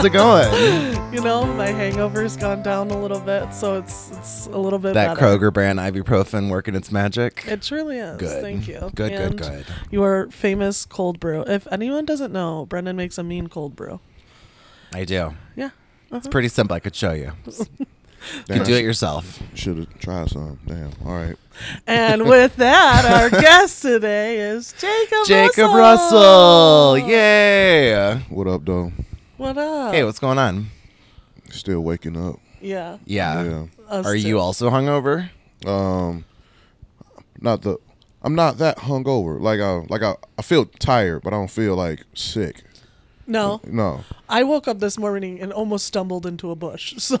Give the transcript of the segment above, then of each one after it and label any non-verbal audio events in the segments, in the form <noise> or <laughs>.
How's it going? <laughs> You know, my hangover's gone down a little bit, so it's it's a little bit that better. Kroger brand ibuprofen working its magic. It truly is. Good. Thank you. Good, good, And good. Your famous cold brew. If anyone doesn't know, Brendan makes a mean cold brew. I do. Yeah. It's Uh-huh. pretty simple. I could show you. <laughs> You Damn, could do it yourself. Should have tried some. Damn. All right. And with that, our <laughs> guest today is Jacob. Jacob Russell. Russell. Yay. What up, though? What up? Hey, what's going on? Still waking up. yeah. Yeah. Yeah. us Are too. you also hungover? Um, not the. I'm not that hungover. Like I, like I, I feel tired, but I don't feel like sick. No, No. I woke up this morning and almost stumbled into a bush. <laughs> So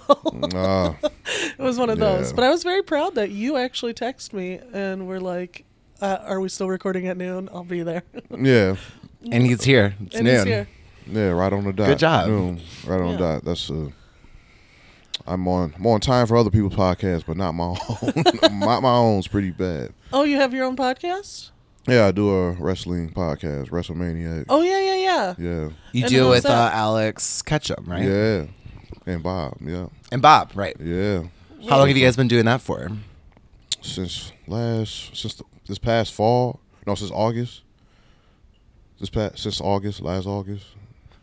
Uh, <laughs> it was one of those. Yeah. But I was very proud that you actually text me and were like, uh, "Are we still recording at noon? I'll be there." yeah. <laughs> And he's here. It's and noon. he's here. Yeah. Right on the dot. Good job. Noon, right on Yeah. the dot. That's uh. I'm on. I'm on time for other people's podcasts, but not my <laughs> own. my my own's pretty bad. Oh, you have your own podcast? Yeah, I do a wrestling podcast, WrestleMania. Oh yeah, yeah, yeah. Yeah. You And do with uh. Alex Ketchum, right? Yeah. And Bob. Yeah. And Bob, right? Yeah. How long have you guys been doing that for? since last since the, this past fall. No, since August. This past since August, last August,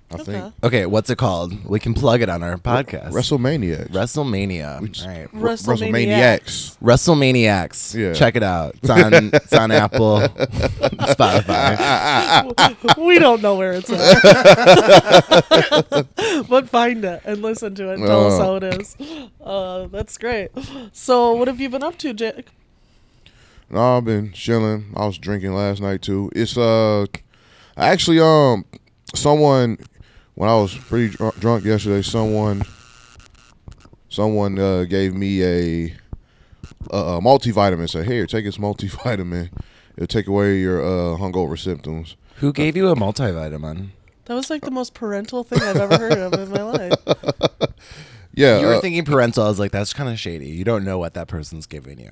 I Okay. think. Okay, what's it called? We can plug it on our podcast. WrestleMania. WrestleMania. We just- All right. WrestleManiacs. WrestleManiacs. WrestleManiacs. Yeah. Check it out. It's on, it's on Apple, <laughs> Spotify. we don't know where it's at, <laughs> but find it and listen to it and tell us Oh. how it is. Uh, that's great. So, what have you been up to, Jake? No, I've been chilling. I was drinking last night too. It's uh, actually um, someone when I was pretty dr- drunk yesterday, someone, someone uh gave me a a, a multivitamin. Said, "Here, take this multivitamin. It'll take away your uh hungover symptoms." Who gave you a multivitamin? That was like the most parental thing I've ever heard of in my life. <laughs> Yeah, You were uh, thinking parental. I was like, that's kind of shady. You don't know what that person's giving you.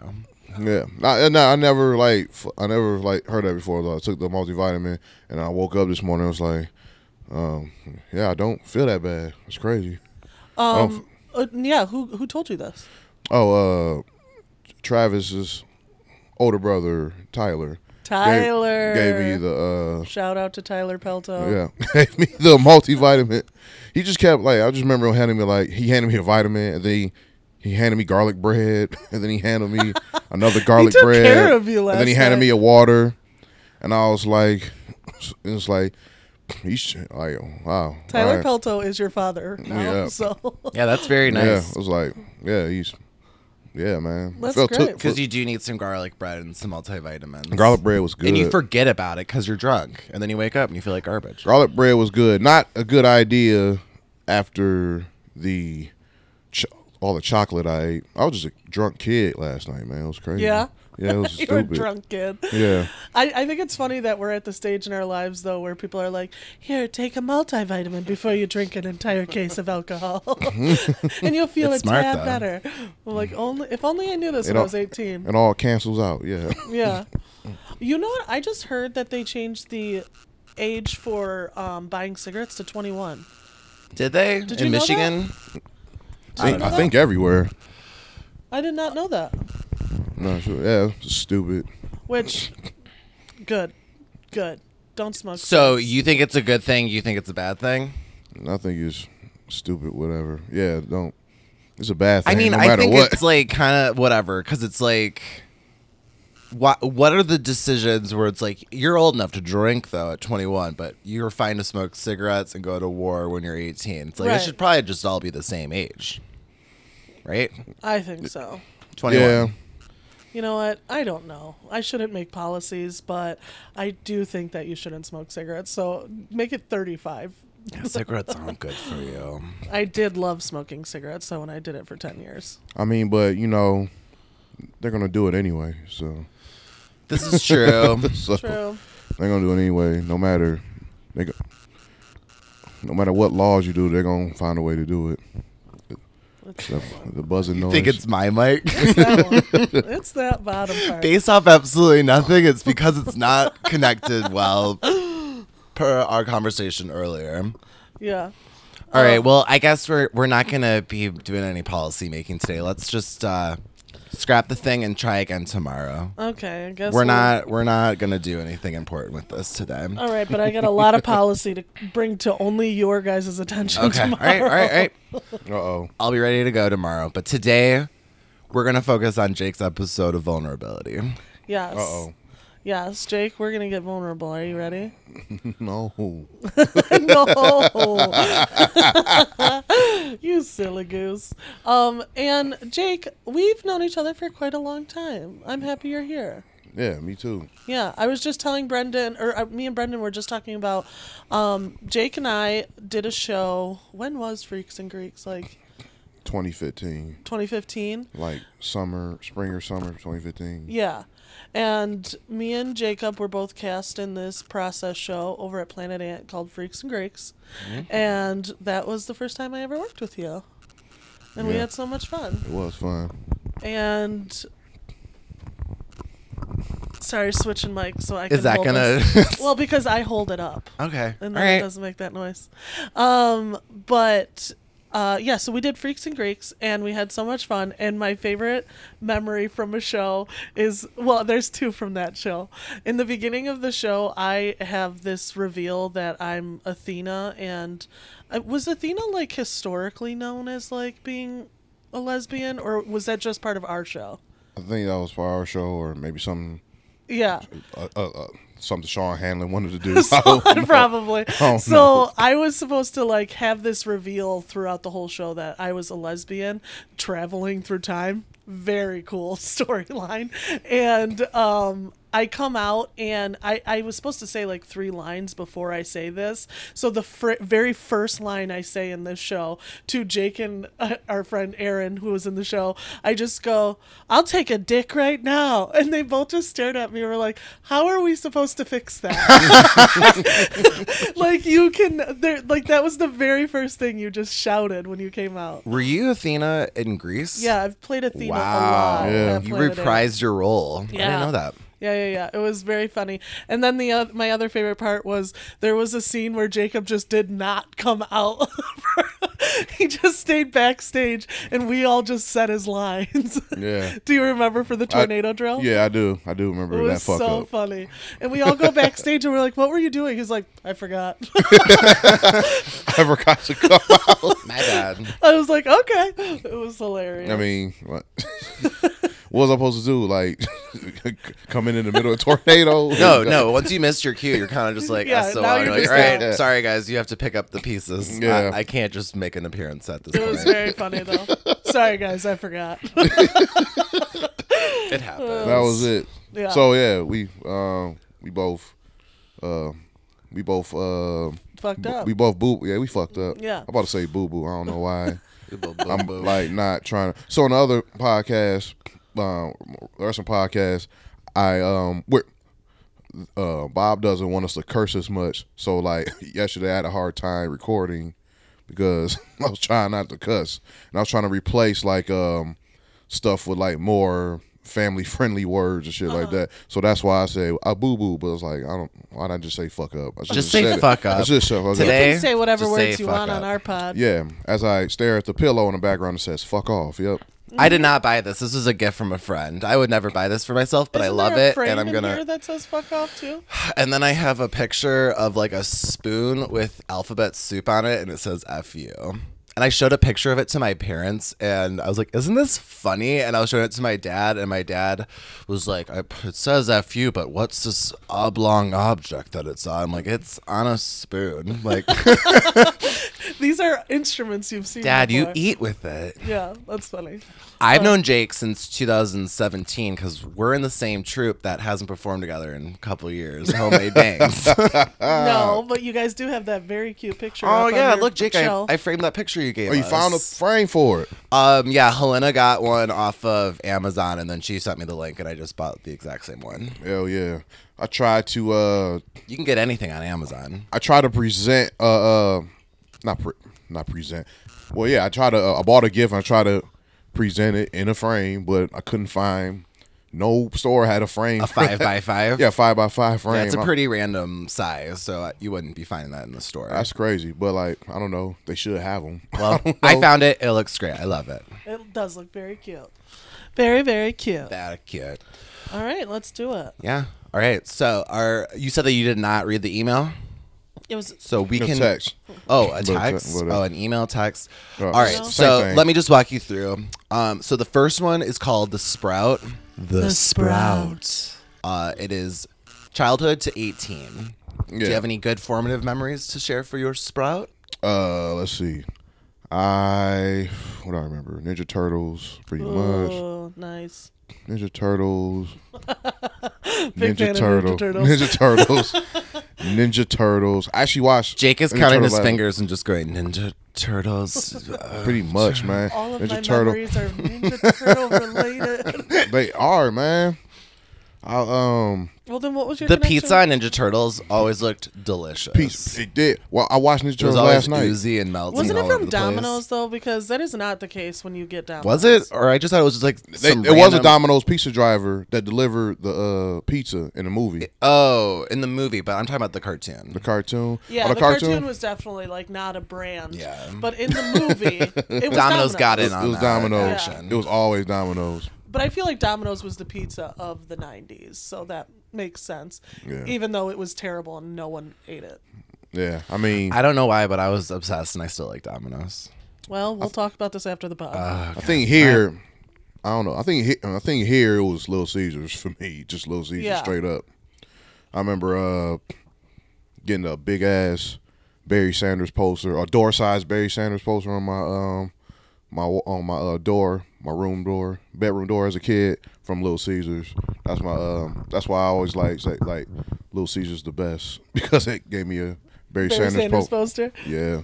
Yeah, I, no, I never like f- I never like heard that before. Though I took the multivitamin and I woke up this morning. I was like, um, yeah, I don't feel that bad. It's crazy. Um, uh, yeah, who who told you this? Oh, uh, Travis's older brother Tyler Tyler gave, me the uh, Shout out to Tyler Pelto. <laughs> yeah gave me the multivitamin. He just kept like I just remember him handing me like he handed me a vitamin and then he, he handed me garlic bread <laughs> and then he handed me another <laughs> garlic took bread care of you and then he handed night. me a water and I was like it's like he's like wow Tyler all right. Pelto is your father now, Yeah. so Yeah, that's very nice. yeah nice. I was like yeah he's yeah man That's Felt great. Because you do need some garlic bread and some multivitamins. garlic bread was good And you forget about it because you're drunk. And then you wake up and you feel like garbage. Garlic bread was good. Not a good idea after the ch- all the chocolate I ate. I was just a drunk kid last night, man. It was crazy. Yeah? Yeah, it was you're <laughs> a drunk kid. Yeah. I, I think it's funny that we're at the stage in our lives though where people are like, "Here, take a multivitamin before you drink an entire case of alcohol, <laughs> and you'll feel It's a smart, tad though. better." I'm like, only if only I knew this It when I was 18. It all cancels out. Yeah. Yeah. You know what? I just heard that they changed the age for um, buying cigarettes to 21. Did they? Did In you know Michigan? I think, I think everywhere. I did not know that. No, sure. Yeah, stupid. Which, good, good. Don't smoke. So cigs. you think it's a good thing? You think it's a bad thing? I think it's stupid. Whatever. Yeah. Don't. It's a bad thing. I mean, no I matter think what. it's like kind of whatever because it's like, what what are the decisions where it's like you're old enough to drink though at 21, but you're fine to smoke cigarettes and go to war when you're 18. It's like Right. it should probably just all be the same age, right? I think so. 21. yeah. You know what? I don't know. I shouldn't make policies, but I do think that you shouldn't smoke cigarettes. So make it 35. Yeah, cigarettes aren't good for you. <laughs> I did love smoking cigarettes, so when I did it for 10 years. I mean, but you know, they're gonna do it anyway. So. This is true. <laughs> so True. they're gonna do it anyway. No matter. They. go- No matter what laws you do, they're gonna find a way to do it. The, the buzzing I noise. think it's my mic. it's that one. It's that bottom part. Based off absolutely nothing, it's because it's not connected well per our conversation earlier. Yeah. All right. Well, I guess we're we're not gonna be doing any policy making today. Let's just uh, scrap the thing and try again tomorrow. Okay, I guess We're we'll- not we're not gonna do anything important with this today. All right, but I got a lot of policy to bring to only your guys' attention Okay. All tomorrow. right. All right. All right. <laughs> Uh oh. I'll be ready to go tomorrow. But today, we're gonna focus on Jake's episode of vulnerability. Yes. Uh oh. Yes, Jake, we're gonna get vulnerable. Are you ready? <laughs> No. <laughs> no. <laughs> you silly goose. Um, and Jake, we've known each other for quite a long time. I'm happy you're here. Yeah, me too. Yeah, I was just telling Brendan, or uh, me and Brendan were just talking about. Um, Jake and I did a show. When was Freaks and Greeks? Like 2015. 2015. Like summer, spring or summer 2015. Yeah. And me and Jacob were both cast in this process show over at Planet Ant called Freaks and Greeks. And that was the first time I ever worked with you. And we had so much fun. It was fun. And sorry, switching mic so I can Is that gonna? <laughs> Well, because I hold it up okay. and then it doesn't make that noise. Um, but uh, yeah, so we did Freaks and Greeks, and we had so much fun. And my favorite memory from a show is well, there's two from that show. In the beginning of the show, I have this reveal that I'm Athena, and uh, was Athena like historically known as like being a lesbian, or was that just part of our show? I think that was for our show or maybe something Yeah. uh, uh, uh, something Sean Hanlon wanted to do. <laughs> I probably. So no. I was supposed to like have this reveal throughout the whole show that I was a lesbian traveling through time. Very cool <laughs> storyline. And um I come out and I, I was supposed to say like three lines before I say this. So the fr- very first line I say in this show to Jake and uh, our friend Aaron, who was in the show, I just go, "I'll take a dick right now," <laughs> and they both just stared at me and were like, "How are we supposed to fix that?" <laughs> like you can, there, like that was the very first thing you just shouted when you came out. Were you Athena in Greece? Yeah, I've played Athena a Wow. lot. Yeah. You reprised your role. I Yeah. didn't know that. Yeah, yeah, yeah. It was very funny. And then the oth- my other favorite part was there was a scene where Jacob just did not come out. <laughs> he just stayed backstage, and we all just said his lines. <laughs> Yeah. Do you remember for the tornado drill? Yeah, I do. I do remember It that was fuck so up. funny. And we all go backstage and we're like, what were you doing? He's like, I forgot. <laughs> I forgot to come out. My bad. I was like, okay. It was hilarious. I mean, what? What was I supposed to do? Like, <laughs> come in in the middle of a tornado? No, <laughs> no. Once you missed your cue, you're kind of just like, Yeah, SOL. now You're you're like, just all right, out. sorry guys, you have to pick up the pieces. Yeah. I, I can't just make an appearance at this it was very funny though. <laughs> Sorry guys, I forgot. it happens. That was it. Yeah. So yeah, we um we both uh we both uh Fucked up. we both boo yeah we fucked up. Yeah. I'm about to say boo boo. I don't know why. Boom, boom, I'm like not trying to. So on the other podcast, um, there are some podcasts. I um, we're, uh, Bob doesn't want us to curse as much. So like <laughs> yesterday, I had a hard time recording because <laughs> I was trying not to cuss, and I was trying to replace like um stuff with like more family friendly <laughs> words and shit like Uh-huh. that. So that's why I say I boo boo, but it's like I don't. Why not just say fuck up? I Just say said it. fuck I up. just say fuck up. Today- you can say whatever just say words you fuck want on our pod. Yeah, as I stare at the pillow in the background, it says "fuck off." Yep. I did not buy this. This was a gift from a friend. I would never buy this for myself, but I Isn't love there a it, frame and I'm in gonna. here that says "fuck off" too. <sighs> And then I have a picture of like a spoon with alphabet soup on it, and it says "F you." And I showed a picture of it to my parents, and I was like, "Isn't this funny?" And I was showing it to my dad, and my dad was like, I, "It says F you, but what's this oblong object that it's on?" I'm like, "It's on a spoon." Like, <laughs> <laughs> These are instruments you've seen. Dad, you eat with it. Yeah, that's funny. I've known Jake since 2017 because we're in the same troupe that hasn't performed together in a couple years. Homemade <laughs> bangs. no, but you guys do have that very cute picture. oh yeah, look, Jake, I, shelf. I framed that picture you gave. Oh, you us. found a frame for it. Um, yeah, Helena got one off of Amazon, and then she sent me the link, and I just bought the exact same one. Hell yeah. I tried to uh You can get anything on Amazon. I try to present uh uh not pre- not present. Well, yeah, I try to uh, I bought a gift and I try to present it in a frame, but I couldn't find no store had a frame. A five by <laughs> five. yeah, five by five frame. Yeah, it's a I- pretty random size, so uh, you wouldn't be finding that in the store. That's crazy, but like I don't know. They should have them. <laughs> well, I found it. It looks great. I love it. It does look very cute. Very, very cute. That cute. All right, let's do it. Yeah. All right. So, are you said that you did not read the email, It was so we can text. Oh, a But, text. but, uh, oh, an email text. Oh, All right. same So thing. let me just walk you through. Um, so the first one is called the Sprout. The, The Sprout. Uh, it is childhood to eighteen. Do Yeah. you have any good formative memories to share for your Sprout? Uh, let's see. I what do I remember? Ninja Turtles, pretty much. oh, nice. Ninja Turtles. <laughs> Big fan Ninja of Ninja Turtles. Turtles. Ninja Turtles. <laughs> Ninja Turtles. I actually watched. Jake is Ninja counting Turtle his last- fingers and just going Ninja Turtles. Uh, Pretty much, man. All of Ninja my Turtle. memories are Ninja Turtle related. <laughs> They are, man. I um well, then what was your the connection? pizza on Ninja Turtles always looked delicious. piece it did. Well, I watched Ninja It was Turtles always last night. oozy and melting. Wasn't it all over from the place. Domino's though? Because that is not the case when you get Domino's. Was it? Or I just thought it was just like They, some it was a random- Domino's pizza driver that delivered the uh, pizza in the movie, Oh, in the movie, but I'm talking about the cartoon. the cartoon. Yeah, Oh, the, cartoon? was definitely like not a brand. Yeah. But in the movie, it was Domino's got It in was, on it was that Domino's. action. It was always Domino's. But I feel like Domino's was the pizza of the 90s, so that makes sense. Yeah. Even though it was terrible and no one ate it. Yeah, I mean, I don't know why, but I was obsessed, and I still like Domino's. Well, we'll talk about this after the pod. I think here, I don't know. I think he, I think here it was Little Caesars for me, just Little Caesars Yeah. straight up. I remember uh, getting a big ass Barry Sanders poster, a door size Barry Sanders poster on my um my on my uh, door, my room door, bedroom door as a kid from Little Caesars. That's my um that's why I always like say like Little Caesars the best <laughs> because it gave me a Barry, Barry Sanders, Sanders poster. poster. Yeah.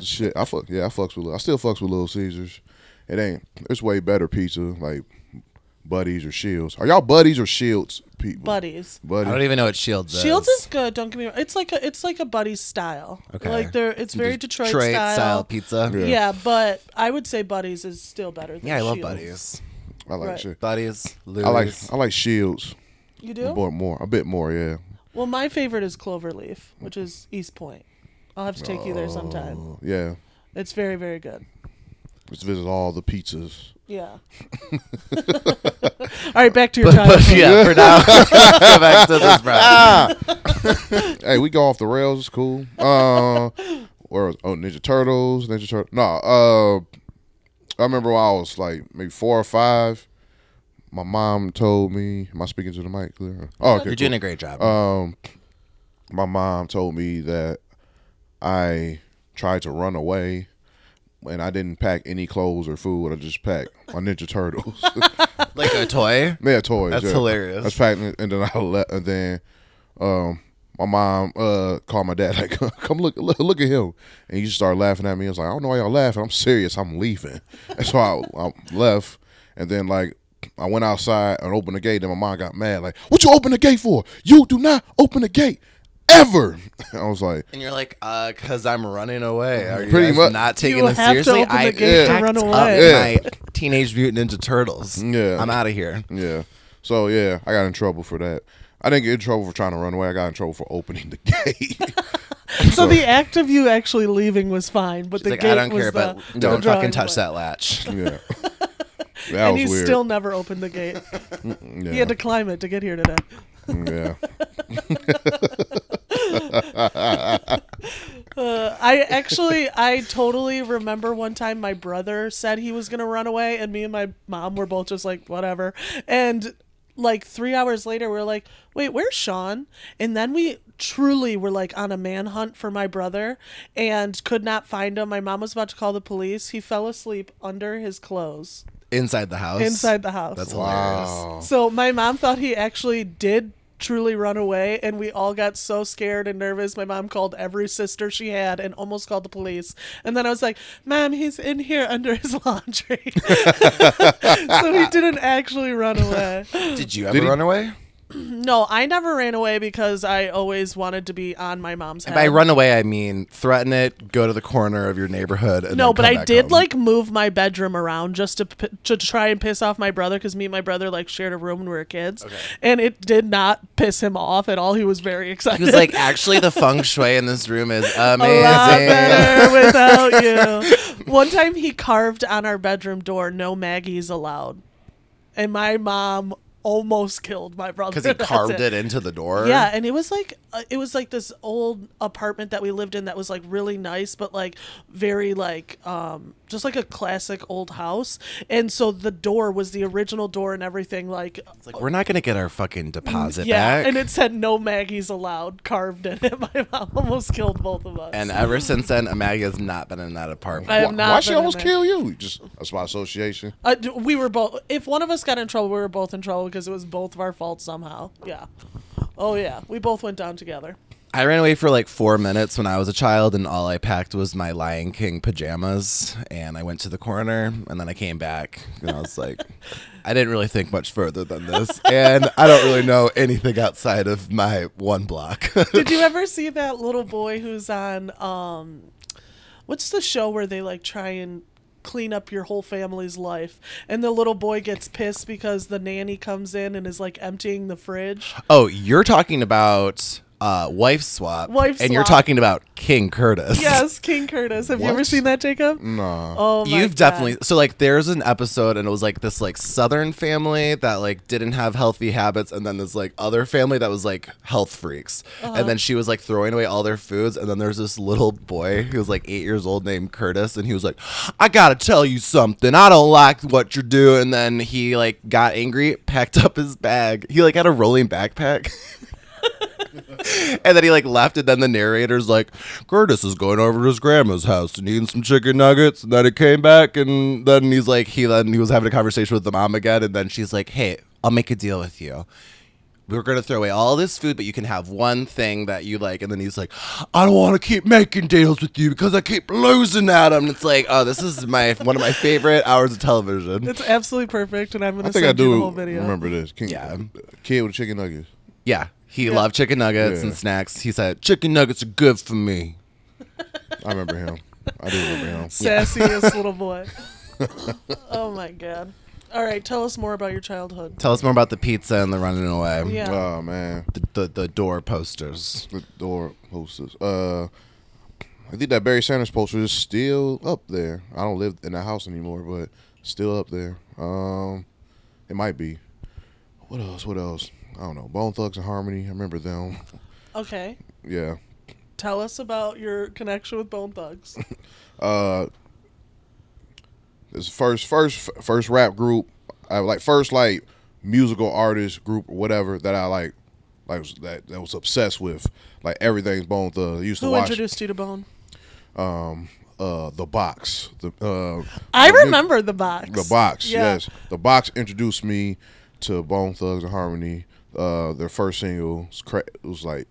Shit, I fuck. Yeah, I fucks with. I still fucks with Little Caesars. It ain't. It's way better pizza, like Buddies or Shields. Are y'all Buddies or Shields people? Buddies. I don't even know what Shields is. Shields is good. Don't get me wrong. It's like a it's like a buddy style. Okay. Like they're it's very Detroit, style. pizza. Yeah. Yeah. but I would say Buddies is still better. than Yeah, I love Shields. buddies. I like Right. shit. Buddies. Louis. I like. I like Shields. You do? bit more. A bit more. Yeah. Well, my favorite is Cloverleaf, which is Eastpointe. I'll have to take you there sometime. Oh, yeah. It's very very good. Let's visit all the pizzas. Yeah. <laughs> All right, back to your But, but yeah, for now, let's <laughs> go <laughs> back to this Brad. hey, we go off the rails. It's cool. Uh, where was oh Ninja Turtles? Ninja Turtle. No. Uh, I remember when I was like maybe four or five. My mom told me. Am I speaking to the mic? Clear? Oh, okay. You're cool. doing a great job. Um, my mom told me that I tried to run away, and I didn't pack any clothes or food. I just packed my Ninja Turtles. <laughs> like a toy. yeah, toys. That's yeah. hilarious. I was packing, and then I left, and then um, my mom uh called my dad like, <laughs> "Come look, look, look at him," and he just started laughing at me. I was like, "I don't know why y'all laughing. I'm serious. I'm leaving." <laughs> And so I, I left, and then like. I went outside and opened the gate, and my mom got mad. Like, "What you open the gate for? You do not open the gate ever." <laughs> I was like, And you're like, uh, cause I'm running away. Are you Pretty guys much. not taking You this have to seriously? open the I gate to packed run up away. Yeah. my Teenage Mutant Ninja Turtles. Yeah. I'm out of here. Yeah. So yeah, I got in trouble for that. I didn't get in trouble for trying to run away. I got in trouble for opening the <laughs> gate. <laughs> So the act of you actually leaving was fine, but the like, gate I don't was care, the, but the don't drawing fucking touch away. that latch. yeah. That And was he weird. still never opened the gate. yeah. He had to climb it to get here today. yeah. Uh, I actually, I totally remember one time my brother said he was gonna run away, and me and my mom were both just like, whatever. And like three hours later, we are like, wait, where's Sean? And then we truly were like on a manhunt for my brother and could not find him. My mom was about to call the police. He fell asleep under his clothes Inside the house. inside the house. That's hilarious. Wow. So my mom thought he actually did truly run away and we all got so scared and nervous. My mom called every sister she had and almost called the police. And then I was like, "Mom, he's in here <laughs> under his laundry." <laughs> so he didn't actually run away. Did you ever Did he- run away? No, I never ran away because I always wanted to be on my mom's head. By run away, I mean threaten it, go to the corner of your neighborhood. And no, but I did home. like move my bedroom around just to p- to try and piss off my brother because me and my brother like shared a room when we were kids, and it did not piss him off at all. He was very excited. He was like, actually, the feng shui in this room is <laughs> a lot amazing. better without you. <laughs> One time he carved on our bedroom door, "No Maggie's allowed," and my mom almost killed my brother Because he <laughs> carved it into the door. Yeah, and it was like uh, it was like this old apartment that we lived in that was like really nice, but like very like um just like a classic old house. And so the door was the original door and everything. Like It's like, we're not going to get our fucking deposit yeah, back. and it said no Maggie's allowed carved in it. <laughs> My mom almost killed both of us. And ever since then, Maggie has not been in that apartment. I have Why, not why she almost kill you? Just that's by association. Uh, we were both. If one of us got in trouble, we were both in trouble because it was both of our faults somehow. Yeah. Oh yeah, we both went down together. I ran away for like four minutes when I was a child, and all I packed was my Lion King pajamas. And I went to the corner, and then I came back, and I was like, <laughs> I didn't really think much further than this, <laughs> and I don't really know anything outside of my one block. <laughs> Did you ever see that little boy who's on um what's the show where they like try and clean up your whole family's life and the little boy gets pissed because the nanny comes in and is like emptying the fridge? oh, you're talking about uh, wife swap, Wife and you're swap. talking about King Curtis. Yes, King Curtis. Have you ever What? seen that, Jacob? No. Oh my You've God. definitely so like there's an episode and it was like this like southern family that like didn't have healthy habits and then this like other family that was like health freaks Uh-huh. and then she was like throwing away all their foods and then there's this little boy who was like eight years old named Curtis and he was like I gotta tell you something I don't like what you're doing and then he like got angry <laughs> packed up his bag he like had a rolling backpack. <laughs> And then he like left, and then the narrator's like, Curtis is going over to his grandma's house and eating some chicken nuggets. And then he came back, and then he's like, he then he was having a conversation with the mom again, and then she's like, Hey, I'll make a deal with you. We're gonna throw away all this food, but you can have one thing that you like. And then he's like, I don't want to keep making deals with you because I keep losing at them. And it's like, oh, this is my one of my favorite hours of television. It's absolutely perfect, and I'm gonna I think I send you the do whole video. remember this. King, Yeah. Kid with chicken nuggets. Yeah, he loved chicken nuggets Yeah. and snacks. He said, chicken nuggets are good for me. I remember him. I do remember him. Sassiest little <laughs> boy. oh my god. All right, tell us more about your childhood. Tell us more about the pizza and the running away. Yeah. Oh man, the, the, the door posters. the door posters. Uh, I think that Barry Sanders poster is still up there. I don't live in that house anymore, but still up there. Um, it might be. What else? What else? I don't know. Bone Thugs-n-Harmony. I remember them. Okay. Yeah. Tell us about your connection with Bone Thugs. <laughs> Uh, this first first first rap group, I like first like musical artist group or whatever that I like, like was, that that was obsessed with. Like everything's Bone Thugs. I used to Who watch introduced you to Bone? um uh the box the uh I the remember the box. the box Yeah. yes the box introduced me to Bone Thugs-n-Harmony uh their first single was, cra- it was like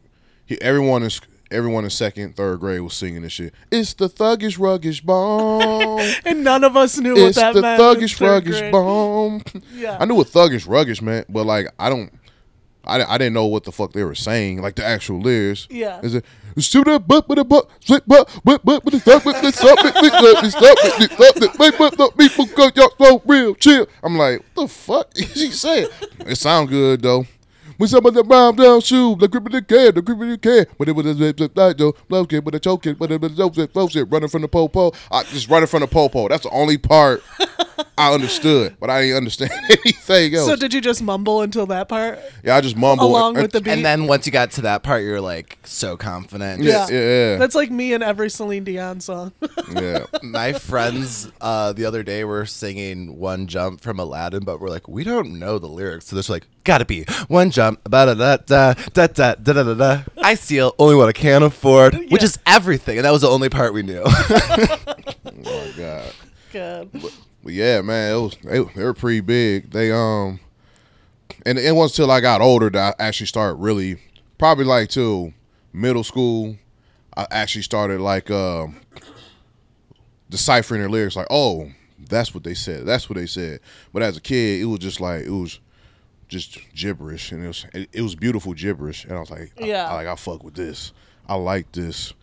he, everyone is everyone in second third grade was singing this shit it's the thuggish ruggish bone <laughs> And none of us knew what that the meant. in thuggish third ruggish grade. bone <laughs> Yeah. I knew what thuggish ruggish meant but like I don't I, I didn't know what the fuck they were saying, like the actual lyrics. Yeah. Is it shoot that butt with a butt, split butt, butt, butt with the stuff with the stuff with the stuff with the stuff with the stuff that make but the people go y'all so real chill. I'm like, what the fuck is she saying? It sound good though. When some of the brown down shoe, the grip of the can, the grip of the can, but it was a like though, blow kid, but a choke kid, but it was a choke flow shit, running from the po po. I just running from the po po. That's the only part <laughs> I understood, but I didn't understand <laughs> anything else. So did you just mumble until that part? yeah, I just mumble Along with the beat? And then once you got to that part, you're like so confident. yeah, Yeah. yeah, yeah. That's like me and every Celine Dion song. yeah. <laughs> My friends uh, the other day were singing "One Jump" from Aladdin, but we're like, we don't know the lyrics, so they're like, "Gotta be one jump, da da da da da da da da da." I steal only what I can afford, <laughs> which is everything, and that was the only part we knew. Oh my god. Good. But yeah, man, it was they, they were pretty big. They um, and it wasn't until I got older that I actually started really, probably like till middle school. I actually started like um, deciphering their lyrics. Like, oh, that's what they said. That's what they said. But as a kid, it was just like it was just gibberish, and it was it, it was beautiful gibberish, and I was like, Yeah. I, like I fuck with this. I like this.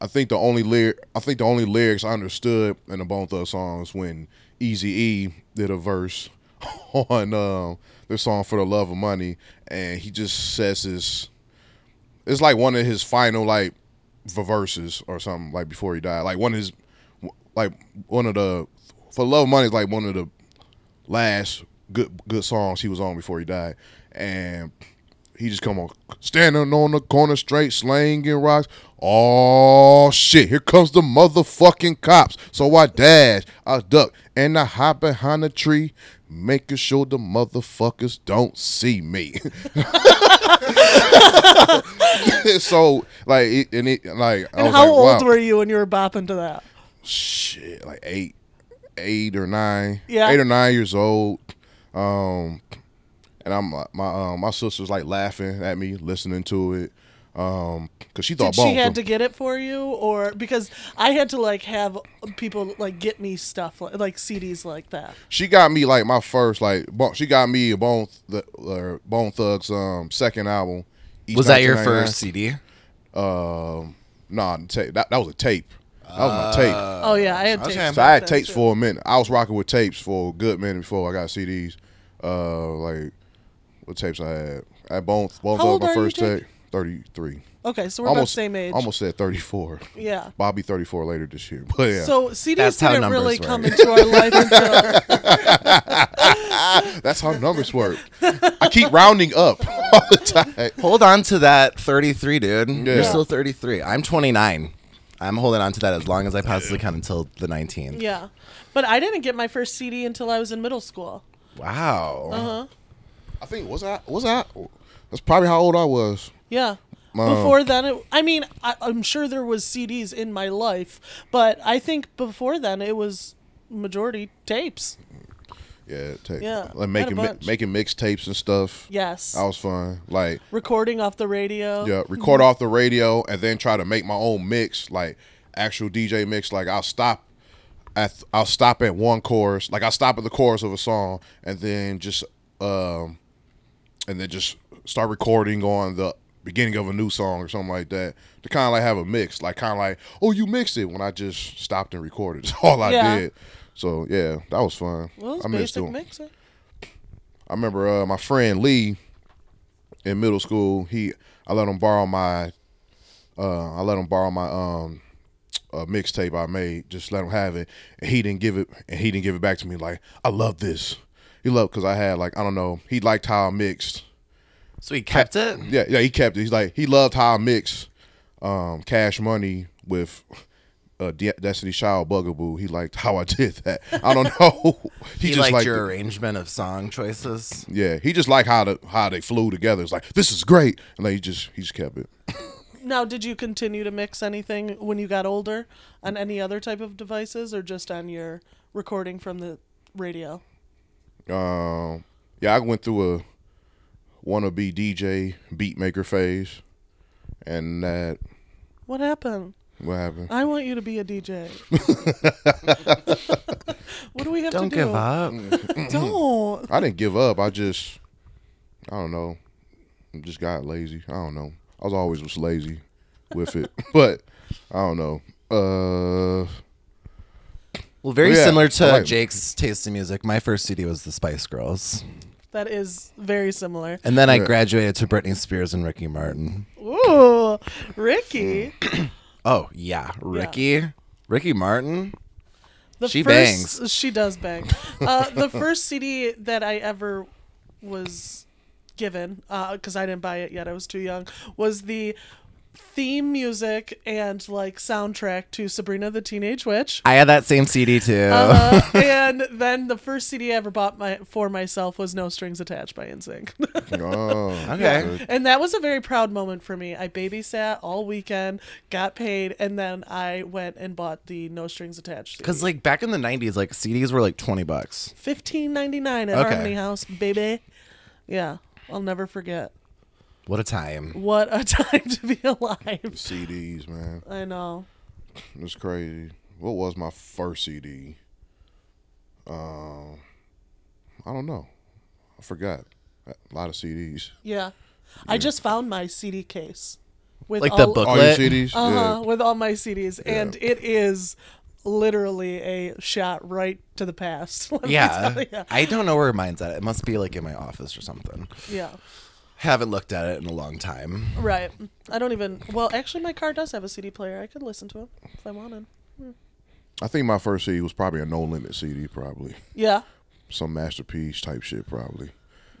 I think the only lyric, I think the only lyrics I understood in the Bone Thugs songs when Easy E did a verse <laughs> on um, their song for the love of money, and he just says this. It's like one of his final like verses or something like before he died. Like one of his, like one of the for love of money is like one of the last good good songs he was on before he died, and he just come on standing on the corner straight slanging rocks. Oh shit! Here comes the motherfucking cops. So I dash, I duck, and I hide behind a tree, making sure the motherfuckers don't see me. <laughs> so like, it, and it like, I And how like, old wow. were you when you were bopping to that? shit like eight eight or nine Yeah. eight or nine years old um and i'm uh, my um my sister's like laughing at me listening to it um because she thought Did she had Thugs- to get it for you, or because I had to like have people like get me stuff like, like CDs like that. she got me like my first like bo- she got me a bone the uh, bone thugs um second album East Was that your first CD? um nah ta- that, that was a tape that was my tape oh yeah, I had okay. tapes. So I had tapes too. for a minute. I was rocking with tapes for a good minute before I got CDs. Uh, like what tapes I had? I had Bone Bone How old Thugs, my are you, first Jake? tape. Thirty three. Okay, so we're about the Almost same age. Almost said thirty four. Yeah. Bobby thirty four later this year. But yeah, So CDs That's how didn't really numbers come into our life until <laughs> that's how numbers work. I keep rounding up all the time. Hold on to that 33, dude. Yeah. You're still 33. I'm 29. I'm holding on to that as long as I possibly can until the 19th. yeah. But I didn't get my first CD until I was in middle school. Wow. Uh-huh. I think was that was that that's probably how old I was. Yeah. Wow. Before then, it, I mean, I, I'm sure there was CDs in my life, but I think before then it was majority tapes. Yeah, tape. Yeah, like making mi- making mixtapes and stuff. Yes. That was fun. Like Recording off the radio. Yeah, record off the radio and then try to make my own mix, like actual DJ mix. Like I'll stop at I'll stop at one chorus, like I'll stop at the chorus of a song and then just um and then just start recording on the beginning of a new song or something like that to kind of like have a mix, like kind of like oh you mixed it when I just stopped and recorded. <laughs> That's all I Yeah. did. So yeah, that was fun. Well, it's I missed basic doing. mixing. I remember uh, my friend Lee in middle school. He I let him borrow my uh, I let him borrow my um uh, mixtape I made. Just let him have it, and he didn't give it. And he didn't give it back to me. Like I love this. He loved because I had like I don't know. He liked how I mixed. So he kept it? Yeah, yeah. He kept it. He's like he loved how I mixed um, Cash Money with. Uh, De- Destiny Child Bugaboo. He liked how I did that. I don't know. <laughs> He, just liked liked your it. arrangement of song choices. Yeah, he just liked how the how they flew together. It's like this is great, and then he just he just kept it. Now, did you continue to mix anything when you got older on any other type of devices or just on your recording from the radio? Um, yeah, I went through a wannabe DJ beat maker phase, and that What happened? What happened? I want you to be a DJ. <laughs> what do we have Don't to do? give up. <laughs> Don't. I didn't give up. I just I don't know, just got lazy. I don't know. I was always was lazy with it, <laughs> but I don't know. Uh, Well, very Yeah, similar to like- Jake's taste in music. My first CD was the Spice Girls. That is very similar. And then I graduated to Britney Spears and Ricky Martin. Ooh, Ricky. <clears throat> Oh, yeah. Ricky. Ricky Martin. The She first, bangs. She does bang. Uh, the <laughs> first CD that I ever was given, because I didn't buy it yet, I was too young, was the theme music and like soundtrack to Sabrina the Teenage Witch. I had that same CD too. Uh, <laughs> and then the first CD I ever bought my for myself was No Strings Attached by NSYNC. <laughs> oh, Okay. and that was a very proud moment for me. I babysat all weekend, got paid, and then I went and bought the No Strings Attached. Because like back in the '90s, like CDs were like twenty bucks. fifteen ninety nine at Okay. Harmony House, baby. Yeah, I'll never forget. What a time! What a <laughs> time to be alive. CDs, man. I know. It's crazy. What was my first CD? Um, I don't know. I forgot. A lot of CDs. Yeah. I just found my CD case with Like the all, book- All your CDs. uh-huh, Yeah. with all my CDs, and it is literally a shot right to the past. <laughs> let me Yeah. tell ya. I don't know where mine's at. It must be like in my office or something. yeah. Haven't looked at it in a long time. Right. I don't even. Well, actually, my car does have a CD player. I could listen to it if I wanted. I think my first CD was probably a No Limit CD, probably Yeah. some Master P type shit, probably.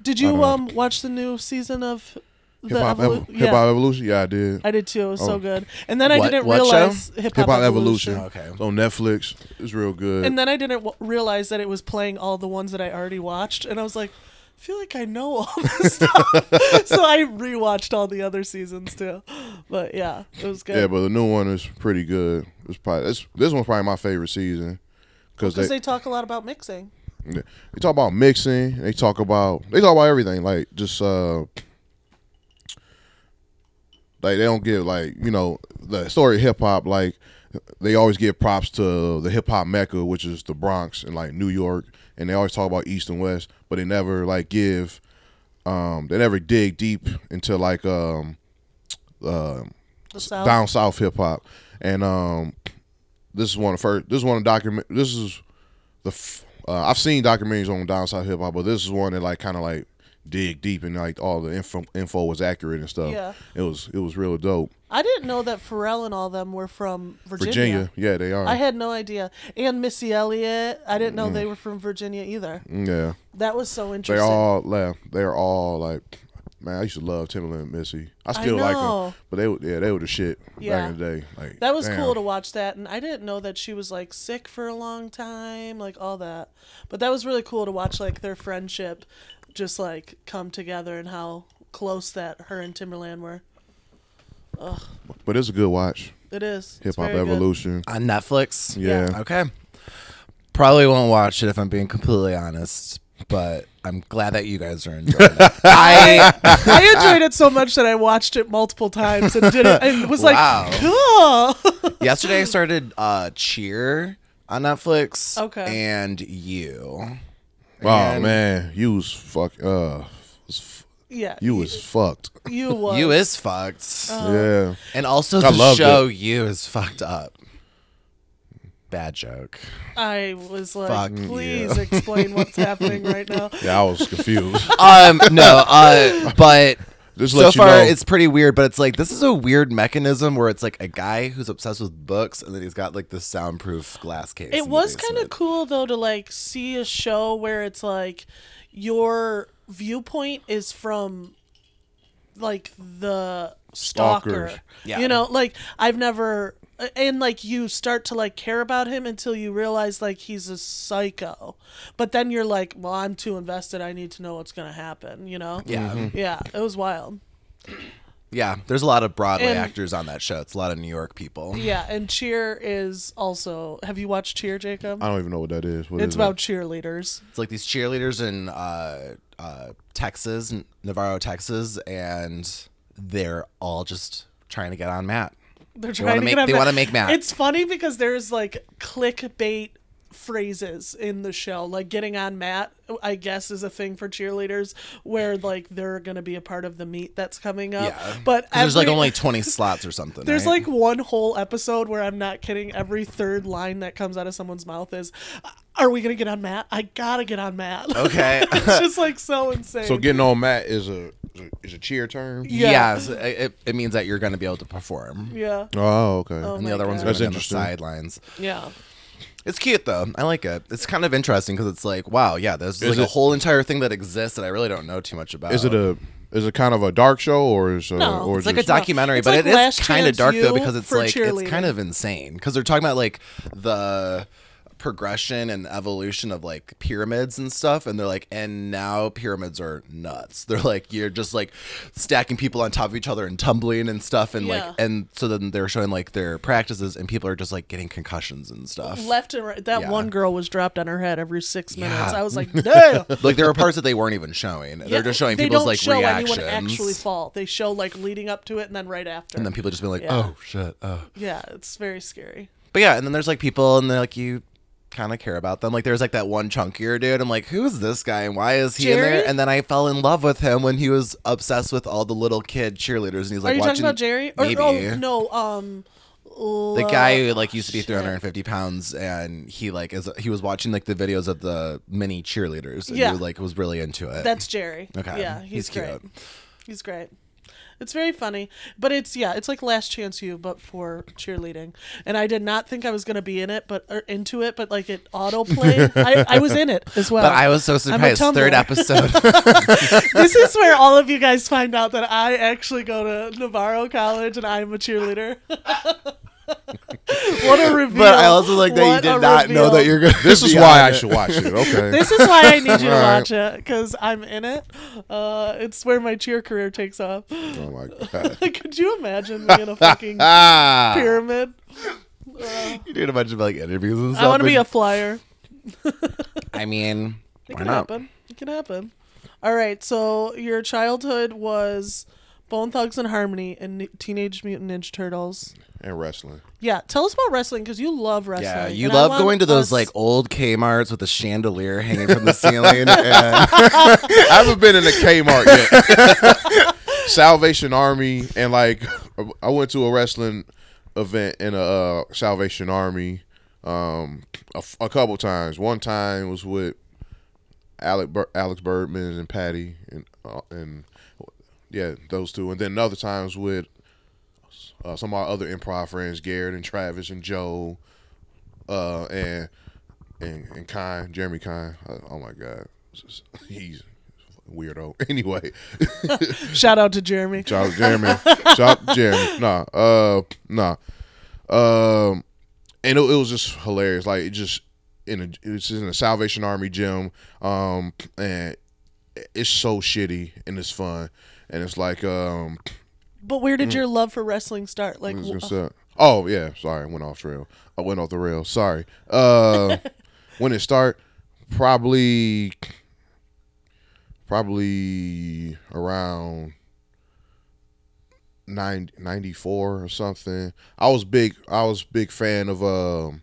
Did you don't um watch the new season of the Hip Hop Evolu- Evo- Hip Hop Evolution. Yeah, I did. I did too. It was so Oh. good. And then I didn't what realize Hip Hip Hop Hop Evolution. Evolution. Okay. It's on Netflix. It's real good. And then I didn't w- realize that it was playing all the ones that I already watched, and I was like, I feel like I know all <laughs> this stuff. <laughs> so I rewatched all the other seasons too. But yeah, it was good. yeah, but the new one is pretty good. It's probably this, this one's probably my favorite season because they, they talk a lot about mixing. they talk about mixing. They talk about they talk about everything like just uh like they don't give like you know the story of hip hop like they always give props to the hip hop mecca which is the Bronx and like New York and they always talk about East and West but they never like give um they never dig deep into like um uh, South. down south hip hop, and um, this is one of the first. This is one of the document. This is the. F- uh, I've seen documentaries on down south hip hop, but this is one that like kind of like dig deep and like all the info info was accurate and stuff. Yeah. it was it was real dope. I didn't know that Pharrell and all them were from Virginia. Virginia, yeah, they are. I had no idea. And Missy Elliott, I didn't know they mm. were from Virginia either. yeah, That was so interesting. they all left. They're all like. Man, I used to love Timbaland and Missy. I still like know. them, but they were yeah they were the shit Yeah. back in the day. Like That was damn. cool to watch that, and I didn't know that she was like sick for a long time, like all that. But that was really cool to watch, like their friendship, just like come together and how close that her and Timbaland were. But it's a good watch. It is It's Hip Hop very good. Evolution. On Netflix? Yeah. Okay. Probably won't watch it if I'm being completely honest, but I'm glad that you guys are enjoying it. <laughs> I I enjoyed it so much that I watched it multiple times and did it and was Wow. like, cool. yesterday I started uh Cheer on Netflix. Okay. And you. Oh And man, you was fuck. Uh, was f- yeah, you was fucked. you <laughs> was You is fucked. Uh, yeah. and also I the loved show you is fucked up. Bad joke. I was like, Fuck please you. explain what's happening right now. <laughs> Yeah, I was confused. Um no, uh <laughs> but Just so let you far know, it's pretty weird but it's like this is a weird mechanism where it's like a guy who's obsessed with books and then he's got like this soundproof glass case It was kind of cool though to like see a show where it's like your viewpoint is from like the stalker. Stalkers. Yeah. You know, like I've never and like you start to like care about him until you realize like he's a psycho. But then you're like, well, I'm too invested. I need to know what's going to happen, you know? yeah Yeah, it was wild. yeah there's a lot of broadway And- actors on that show it's a lot of new york people Yeah, and Cheer is also Have you watched Cheer, Jacob? I don't even know what that is. What It's is about it? cheerleaders. it's like these cheerleaders in uh uh texas navarro texas and they're all just trying to get on mat They're trying wanna make- get they mat. wanna make mat. It's funny because there's like clickbait phrases in the show. Like getting on mat, I guess, is a thing for cheerleaders where like they're gonna be a part of the meet that's coming up. yeah But 'Cause there's like only 20 slots or something <laughs> there's right? like one whole episode where I'm not kidding. Every third line that comes out of someone's mouth is, "Are we gonna get on mat? I gotta get on mat." <laughs> okay it's just like so insane. So getting on mat is a is a cheer term. Yeah. yeah, so it, it- it means that you're going to be able to perform yeah, Oh, okay. Oh and the other ones are going That's to be on the sidelines yeah. It's cute though. I like it. It's kind of interesting because it's like, wow, yeah, there's Is like a whole entire thing that exists that I really don't know too much about. Is it a is it kind of a dark show or is uh, No, or It's is like a documentary, It's but like it is kind of dark though because it's like it's kind of insane because they're talking about like the progression and evolution of like pyramids and stuff and they're like and now pyramids are nuts <laughs> they're like you're just like stacking people on top of each other and tumbling and stuff and Yeah. like and so then they're showing like their practices and people are just like getting concussions and stuff Left and right. That Yeah. one girl was dropped on her head every six minutes. Yeah. I was like, <laughs> no like there were parts that they weren't even showing they're just showing they people's don't like show reactions anyone actually fall. They show like leading up to it and then right after. and then people just be like oh shit oh yeah, it's very scary. But yeah, and then there's like people, and they're like you, kind of care about them. Like there's like that one chunkier dude. I'm like, who's this guy and why is he in Jerry? there? And then I fell in love with him when he was obsessed with all the little kid cheerleaders and he's like, Are you watching talking about Jerry? Or, maybe. Oh no, um, the guy who like used to be shit. 350 pounds and he like is he was watching like the videos of the mini cheerleaders and Yeah. he like was really into it. That's Jerry. Okay. Yeah, he's, great. cute. He's great. It's very funny, but it's yeah, it's like Last Chance U, but for cheerleading. And I did not think I was gonna be in it, but or into it, but like it auto played. I, I was in it as <laughs> well. but I was so surprised. Third episode. <laughs> <laughs> this is where all of you guys find out that I actually go to Navarro College and I'm a cheerleader. What a reveal! but I also like that you did a not know that you're gonna. This is why I it. should watch it. <laughs> Okay. This is why I need you to All right. watch it because I'm in it. Uh, it's where my cheer career takes off. oh my <laughs> god. Could you imagine me in a fucking <laughs> Ah. pyramid? You did a bunch of like interviews and stuff. I want to be a flyer. I mean, It why can not? happen. It can happen. All right. So your childhood was Bone Thugs-n-Harmony and Teenage Mutant Ninja Turtles. And wrestling. Yeah, tell us about wrestling because you love wrestling. Yeah, you and love going to those us- like old Kmart's with a chandelier hanging from the ceiling. and <laughs> I haven't been in a Kmart yet. <laughs> Salvation Army and like I went to a wrestling event in a uh, Salvation Army um, a, f- a couple times. One time was with Alec Bur- Alex Birdman and Patty and uh, and yeah those two, and then other times with uh, some of our other improv friends, Garrett and Travis and Joe, uh, and and and Kine, Jeremy Kine. Uh, oh my God, <laughs> he's a weirdo. <laughs> Anyway, <laughs> Shout out to Jeremy. shout out to Jeremy. shout out to Jeremy. Nah, uh, nah. Um, and it, it was just hilarious. Like it just in a it's in a Salvation Army gym. Um, and it's so shitty and it's fun. And it's like um, But where did your love for wrestling start? Like, say? Oh yeah, sorry, I went off trail. I went off the rail. Sorry. Uh, <laughs> when it start, probably, probably around 90, 94 or something. I was big. I was big fan of um,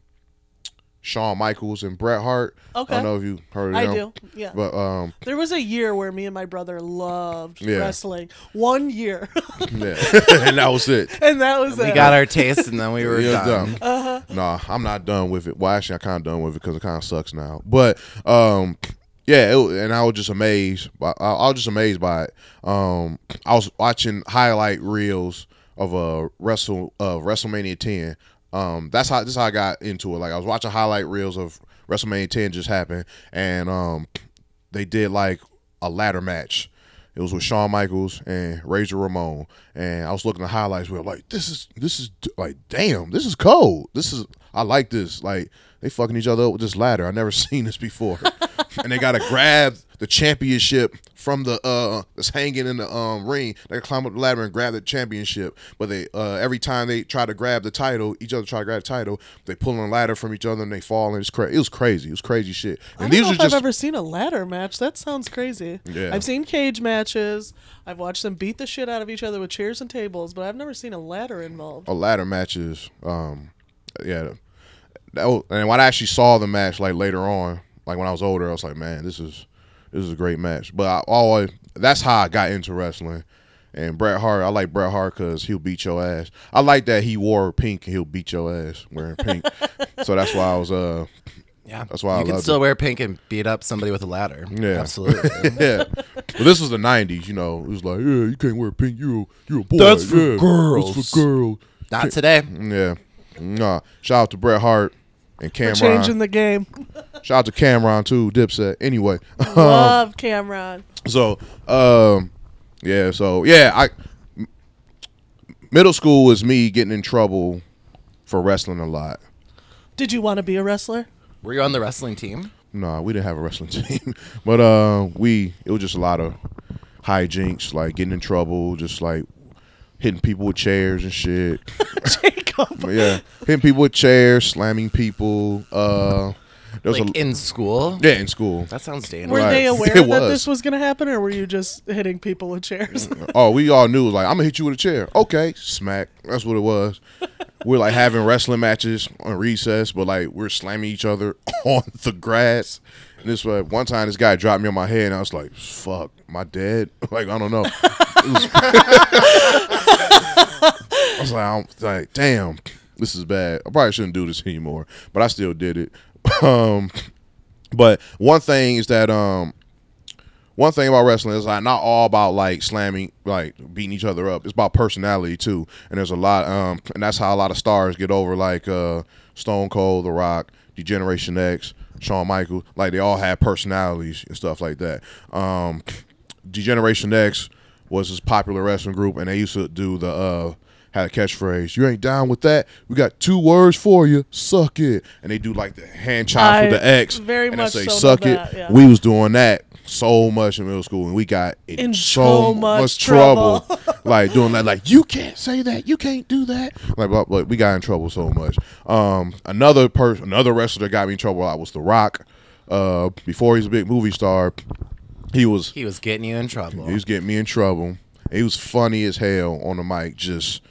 Shawn Michaels and Bret Hart. Okay. I don't know if you heard of I them. do. Yeah. But um, There was a year where me and my brother loved Yeah. wrestling. One year, <laughs> yeah, <laughs> and that was it. and that was it. we it. got our taste, and then we were Yeah, done. done. Uh-huh. Nah, I'm not done with it. Well, actually, I kind of done with it because it kind of sucks now. But um, yeah, it, and I was just amazed. By, I, I was just amazed by it. Um, I was watching highlight reels of a wrestle of WrestleMania 10. Um, that's how this is how I got into it. Like I was watching highlight reels of WrestleMania 10 just happened, and um, they did like a ladder match. It was with Shawn Michaels and Razor Ramon, and I was looking at highlights. We were like, "This is this is like, damn, this is cold. This is I like this. Like they fucking each other up with this ladder. I never <laughs> seen this before." <laughs> and they gotta grab the championship from the uh that's hanging in the um ring. They climb up the ladder and grab the championship. But they uh every time they try to grab the title, each other try to grab the title. They pull on a ladder from each other and they fall. And it's crazy. It was crazy. It was crazy shit. I And don't these know are if just I've ever seen a ladder match. That sounds crazy. Yeah. I've seen cage matches. I've watched them beat the shit out of each other with chairs and tables, but I've never seen a ladder involved. a ladder matches. Um, yeah, that was, and when I actually saw the match like later on, like when I was older, I was like, man, this is this is a great match. But I always that's how I got into wrestling. And Bret Hart, I like Bret Hart because he'll beat your ass. I like that he wore pink and he'll beat your ass wearing pink. <laughs> so that's why I was uh Yeah, That's why I you can loved still it. wear pink and beat up somebody with a ladder. Yeah. absolutely. <laughs> yeah. But this was the '90s, you know. It was like, yeah, you can't wear pink. You you're a boy. That's for yeah, girls. That's for girls. Not today. Yeah. Nah. Shout out to Bret Hart and We're Cam'ron. changing the game. Shout out to Cam'ron too, Dipset. Anyway, Love <laughs> Cam'ron. so um, yeah, so yeah, I m- middle school was me getting in trouble for wrestling a lot. Did you want to be a wrestler? Were you on the wrestling team? Nah, we didn't have a wrestling <laughs> team, but uh, we it was just a lot of hijinks, like getting in trouble, just like hitting people with chairs and shit. <laughs> Jacob. Yeah, hitting people with chairs, slamming people. Uh, there was Like a in school? yeah in school. That sounds dangerous. Were Right. they aware <laughs> It that was. this was going to happen, or were you just hitting people with chairs? <laughs> Oh, we all knew like I'm gonna hit you with a chair. Okay, smack. That's what it was. <laughs> we're like having wrestling matches on recess, but like we're slamming each other on the grass. And this way, one time this guy dropped me on my head, and I was like, "Fuck, my dead?" Like I don't know. I was like, I'm like, damn, this is bad. I probably shouldn't do this anymore, but I still did it. <laughs> Um, but one thing is that um, one thing about wrestling is like not all about like slamming, like beating each other up. It's about personality too, and there's a lot, um, and that's how a lot of stars get over, like uh, Stone Cold, The Rock, D-Generation X, Shawn Michaels. Like they all have personalities and stuff like that. Um, D-Generation X was this popular wrestling group, and they used to do the uh had a catchphrase. You ain't down with that? We got two words for you. Suck it. And they do like the hand chop with the X. very and much they say so know suck that, it. yeah. We was doing that so much in middle school, and we got in, In so, so much, much trouble. trouble. <laughs> <laughs> like doing that. Like you can't say that. You can't do that. Like, but, but we got in trouble so much. Um, another person, another wrestler that got me in trouble a lot was The Rock. Uh, before he was a big movie star, he was He was getting you in trouble. he was getting me in trouble. He was funny as hell on the mic. Just,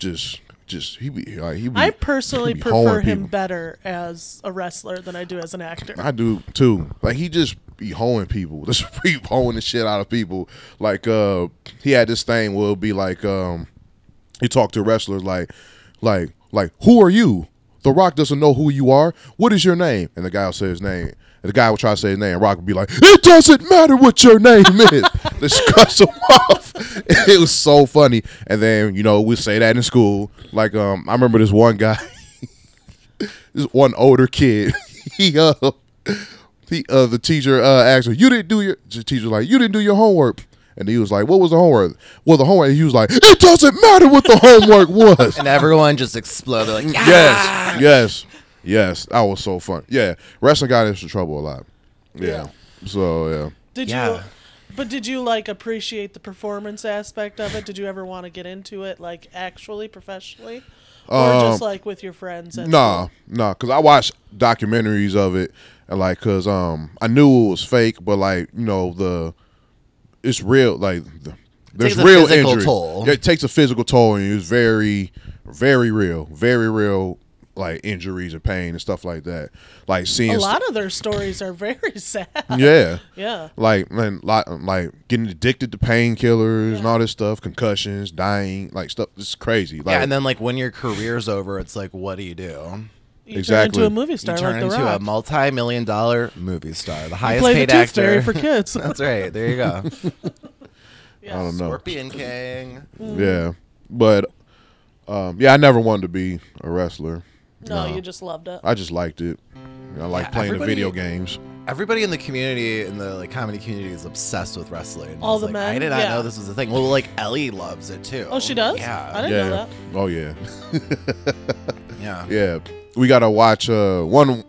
just, just he be like he. Be, I personally be prefer him people. better as a wrestler than I do as an actor. I do too. Like he just be hoeing people. <laughs> Just be hoeing the shit out of people. Like uh he had this thing where it'll be like um he talked to wrestlers like like like who are you? The Rock doesn't know who you are. What is your name? And the guy will say his name. And the guy would try to say his name. Rock would be like, "It doesn't matter what your name <laughs> is." Just cuts him off. <laughs> It was so funny. And then you know we say that in school. Like um, I remember this one guy <laughs> this one older kid. He uh he uh the teacher uh asked him, You didn't do your the teacher was like, You didn't do your homework. And he was like, What was the homework? Well the homework he was like, It doesn't matter what the homework was. and everyone just exploded like yes. Yes. Yes. That was so fun. Yeah. Wrestling got into trouble a lot. Yeah. Yeah. So yeah. Did Yeah. you? But did you like appreciate the performance aspect of it? Did you ever want to get into it, like actually professionally, or just Um, like with your friends? at Nah, school? nah, cause I watched documentaries of it, and like, cause um, I knew it was fake, but like, you know, the it's real. Like, the, there's Takes a real physical injury. toll. It takes a physical toll, and it's very, very real, very real, like injuries or pain and stuff like that. Like seeing, A st- lot of their stories are very <laughs> sad. yeah, Yeah. like man, like, like getting addicted to painkillers and all this stuff, concussions, dying, like stuff. It's crazy. Like, Yeah, and then like when your career's over, it's like, what do you do? You Exactly. turn into a movie star you turn like The into a multi-million dollar movie star, the highest Play the paid Tooth actor. Fairy for <laughs> kids. That's right. There you go. Yes. <laughs> I don't know. Scorpion King. Yeah, but um, yeah, I never wanted to be a wrestler. No, No. you just loved it. I just liked it. I like Yeah, playing the everybody- video games. Everybody in the community, in the like comedy community, is obsessed with wrestling. I All was the like, men? I did not Yeah. know this was a thing. Well, like Ellie loves it too. Oh, she does? Yeah. I didn't yeah. know that. Oh yeah. <laughs> yeah. Yeah. We gotta watch uh one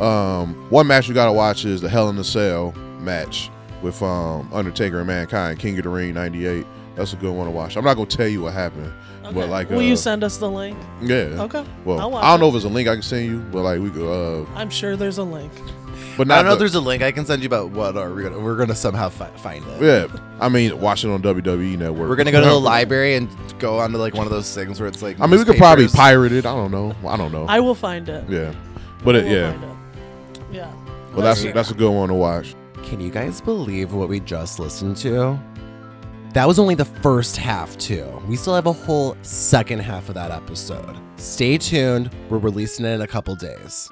um one match we gotta watch is the Hell in a Cell match with um Undertaker and Mankind, King of the Ring '98. That's a good one to watch. I'm not gonna tell you what happened, Okay. but like, will uh, you send us the link? yeah. Okay. Well, I'll watch I don't it. know if there's a link I can send you, but like we could, uh, I'm sure there's a link. but I not. don't know if there's a link I can send you, but what are we gonna? We're gonna somehow fi- find it. yeah, I mean, watch it on WWE Network. We're gonna go to the <laughs> library and go onto like one of those things where it's like. I mean, we could probably pirate it. I don't know. I don't know. I will find it. yeah, but it, yeah, it. Yeah. well, that's Yeah. that's a good one to watch. Can you guys believe what we just listened to? That was only the first half, too. We still have a whole second half of that episode. Stay tuned. We're releasing it in a couple days.